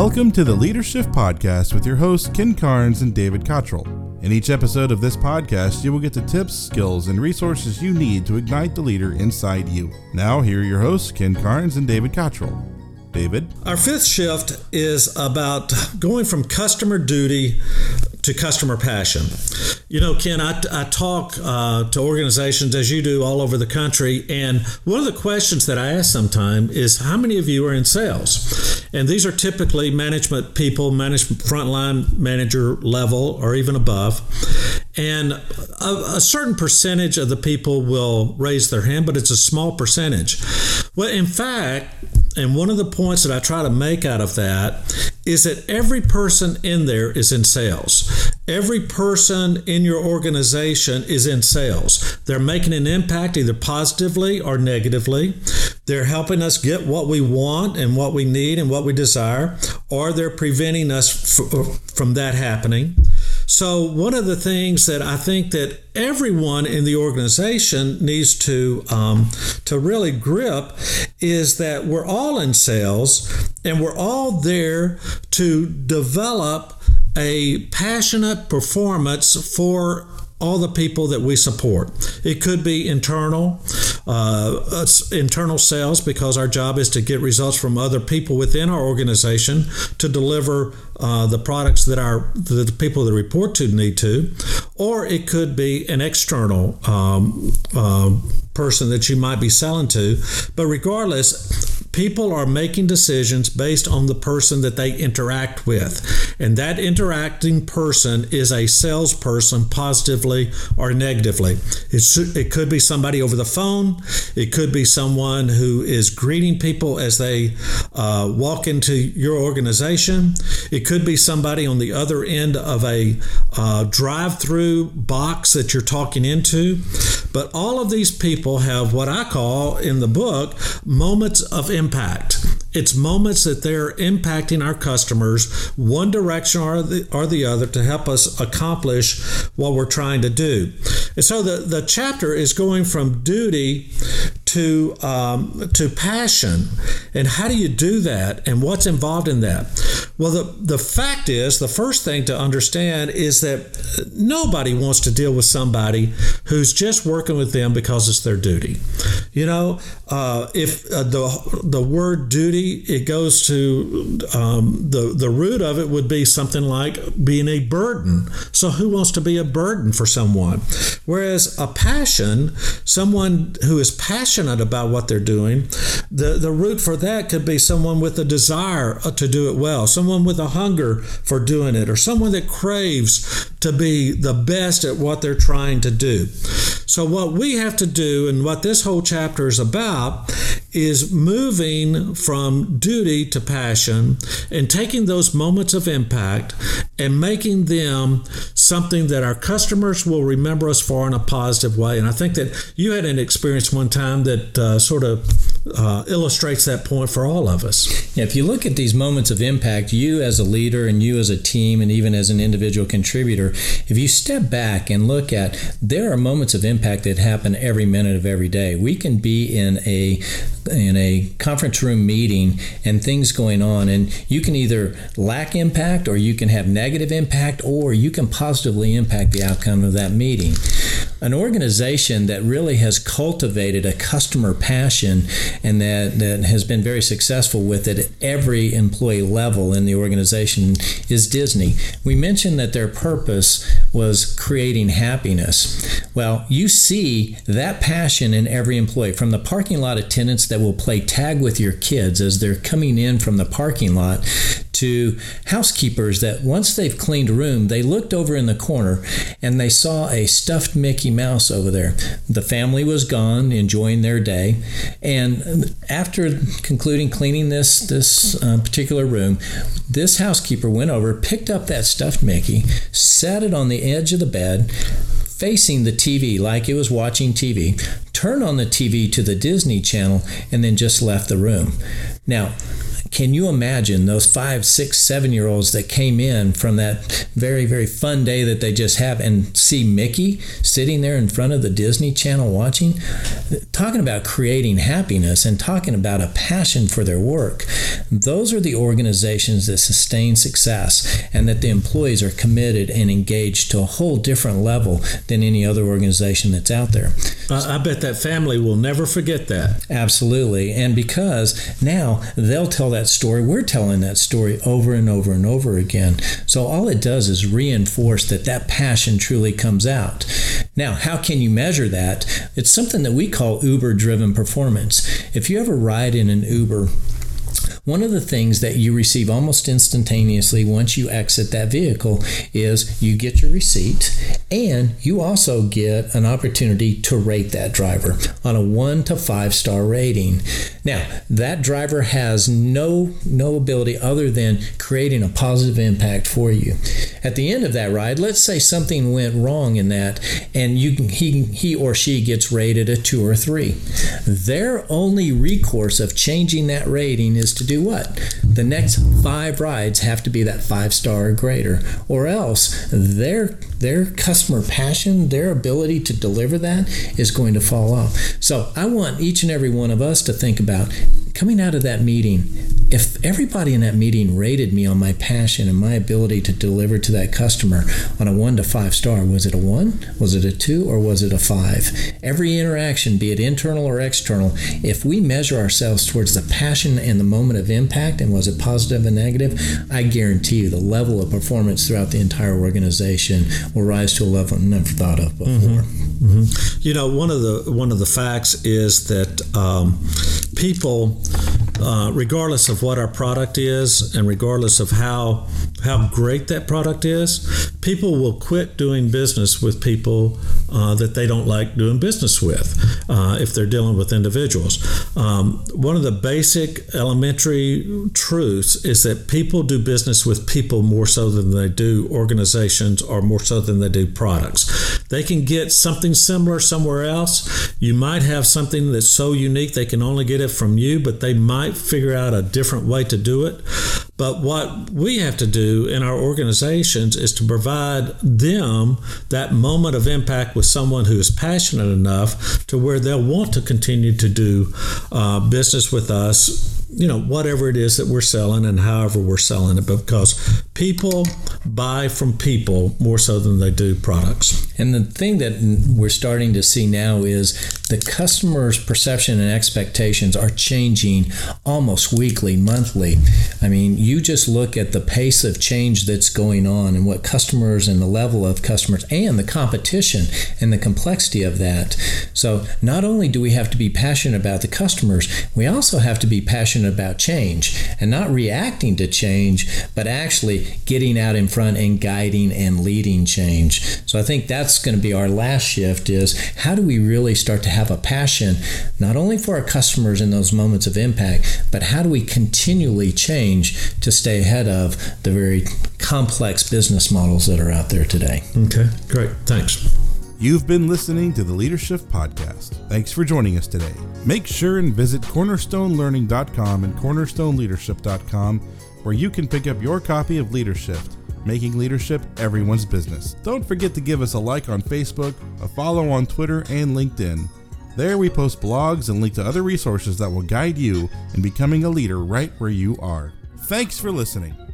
Welcome to the Leadership Podcast with your hosts, Ken Carnes and David Cottrell. In each episode of this podcast, you will get the tips, skills, and resources you need to ignite the leader inside you. Now, here are your hosts, Ken Carnes and David Cottrell. David? Our fifth shift is about going from customer duty to customer passion. You know, Ken, I, I talk uh, to organizations as you do all over the country, and one of the questions that I ask sometimes is how many of you are in sales? And these are typically management people, management frontline manager level or even above. And a, a, certain percentage of the people will raise their hand, but it's a small percentage. Well, in fact, and one of the points that I try to make out of that is that every person in there is in sales. Every person in your organization is in sales. They're making an impact either positively or negatively. They're helping us get what we want and what we need and what we desire, or they're preventing us f- from that happening. So one of the things that I think that everyone in the organization needs to um, to really grip is that we're all in sales and we're all there to develop a passionate performance for all the people that we support. It could be internal, uh, internal sales because our job is to get results from other people within our organization to deliver uh, the products that our the people that report to need to, or it could be an external um, uh, person that you might be selling to. But regardless, people are making decisions based on the person that they interact with. And that interacting person is a salesperson, positively or negatively. It's, it could be somebody over the phone, it could be someone who is greeting people as they uh, walk into your organization, it could be somebody on the other end of a uh, drive through box that you're talking into. But all of these people have what I call in the book moments of impact. It's moments that they're impacting our customers one direction or the, or the other to help us accomplish what we're trying to do. And so the, the chapter is going from duty to um, to passion. And how do you do that? And what's involved in that? Well, the, the fact is, the first thing to understand is that nobody wants to deal with somebody who's just working with them because it's their duty. You know, uh, if uh, the the word duty, it goes to um, the the root of it would be something like being a burden. So who wants to be a burden for someone? Whereas a passion, someone who is passionate about what they're doing, the the root for that could be someone with a desire to do it well. Someone someone with a hunger for doing it, or someone that craves to be the best at what they're trying to do. So, what we have to do, and what this whole chapter is about, is moving from duty to passion and taking those moments of impact and making them something that our customers will remember us for in a positive way. And I think that you had an experience one time that uh, sort of uh, illustrates that point for all of us. Yeah, if you look at these moments of impact, you as a leader and you as a team and even as an individual contributor, if you step back and look at there are moments of impact that happen every minute of every day. We can be in a in a conference room meeting and things going on and you can either lack impact or you can have negative impact or you can positively impact the outcome of that meeting an organization that really has cultivated a customer passion and that, that has been very successful with it at every employee level in the organization is Disney. We mentioned that their purpose was creating happiness. Well, you see that passion in every employee, from the parking lot attendants that will play tag with your kids as they're coming in from the parking lot to housekeepers that once they've cleaned a room, they looked over in the corner and they saw a stuffed Mickey Mouse over there. The family was gone, enjoying their day, and after concluding cleaning this this uh, particular room, this housekeeper went over, picked up that stuffed Mickey, sat it on the edge of the bed facing the TV like it was watching TV, turned on the TV to the Disney Channel, and then just left the room. Now, can you imagine those five, six, seven year olds that came in from that very, very fun day that they just have and see Mickey sitting there in front of the Disney Channel watching? Talking about creating happiness and talking about a passion for their work. Those are the organizations that sustain success and that the employees are committed and engaged to a whole different level than any other organization that's out there. Uh, I bet that family will never forget that. Absolutely. And because now they'll tell that story, we're telling that story over and over and over again. So all it does is reinforce that that passion truly comes out. Now, how can you measure that? It's something that we call Uber driven performance. If you ever ride in an Uber, one of the things that you receive almost instantaneously once you exit that vehicle is you get your receipt and you also get an opportunity to rate that driver on a 1 to 5 star rating. Now, that driver has no no ability other than creating a positive impact for you. At the end of that ride, let's say something went wrong in that and you he he or she gets rated a 2 or 3. Their only recourse of changing that rating is to do what? The next five rides have to be that five star or greater, or else their their customer passion, their ability to deliver that is going to fall off. So I want each and every one of us to think about coming out of that meeting, if everybody in that meeting rated me on my passion and my ability to deliver to that customer on a one to five star, was it a one? Was it a two? Or was it a five? Every interaction, be it internal or external, if we measure ourselves towards the passion and the moment of impact and was it positive and negative, I guarantee you the level of performance throughout the entire organization will rise to a level never thought of before. Mm-hmm. Mm-hmm. You know, one of the one of the facts is that um, people, uh, regardless of what our product is, and regardless of how how great that product is, people will quit doing business with people uh, that they don't like doing business with uh, if they're dealing with individuals. Um, one of the basic elementary truths is that people do business with people more so than they do organizations or more so than they do products. They can get something similar somewhere else. You might have something that's so unique they can only get it from you, but they might figure out a different way to do it. But what we have to do in our organizations is to provide them that moment of impact with someone who is passionate enough to where they'll want to continue to do uh, business with us you know whatever it is that we're selling and however we're selling it because people buy from people more so than they do products. And the thing that we're starting to see now is the customer's perception and expectations are changing almost weekly monthly. I mean you just look at the pace of change that's going on and what customers and the level of customers and the competition and the complexity of that. So not only do we have to be passionate about the customers we also have to be passionate passionate about change and not reacting to change, but actually getting out in front and guiding and leading change. So I think that's going to be our last shift is how do we really start to have a passion not only for our customers in those moments of impact, but how do we continually change to stay ahead of the very complex business models that are out there today. Okay, great. Thanks. You've been listening to the Leadership Podcast. Thanks for joining us today. Make sure and visit cornerstonelearning.com and cornerstoneleadership.com where you can pick up your copy of Leadership making leadership everyone's business. Don't forget to give us a like on Facebook, a follow on Twitter and LinkedIn. There we post blogs and link to other resources that will guide you in becoming a leader right where you are. Thanks for listening.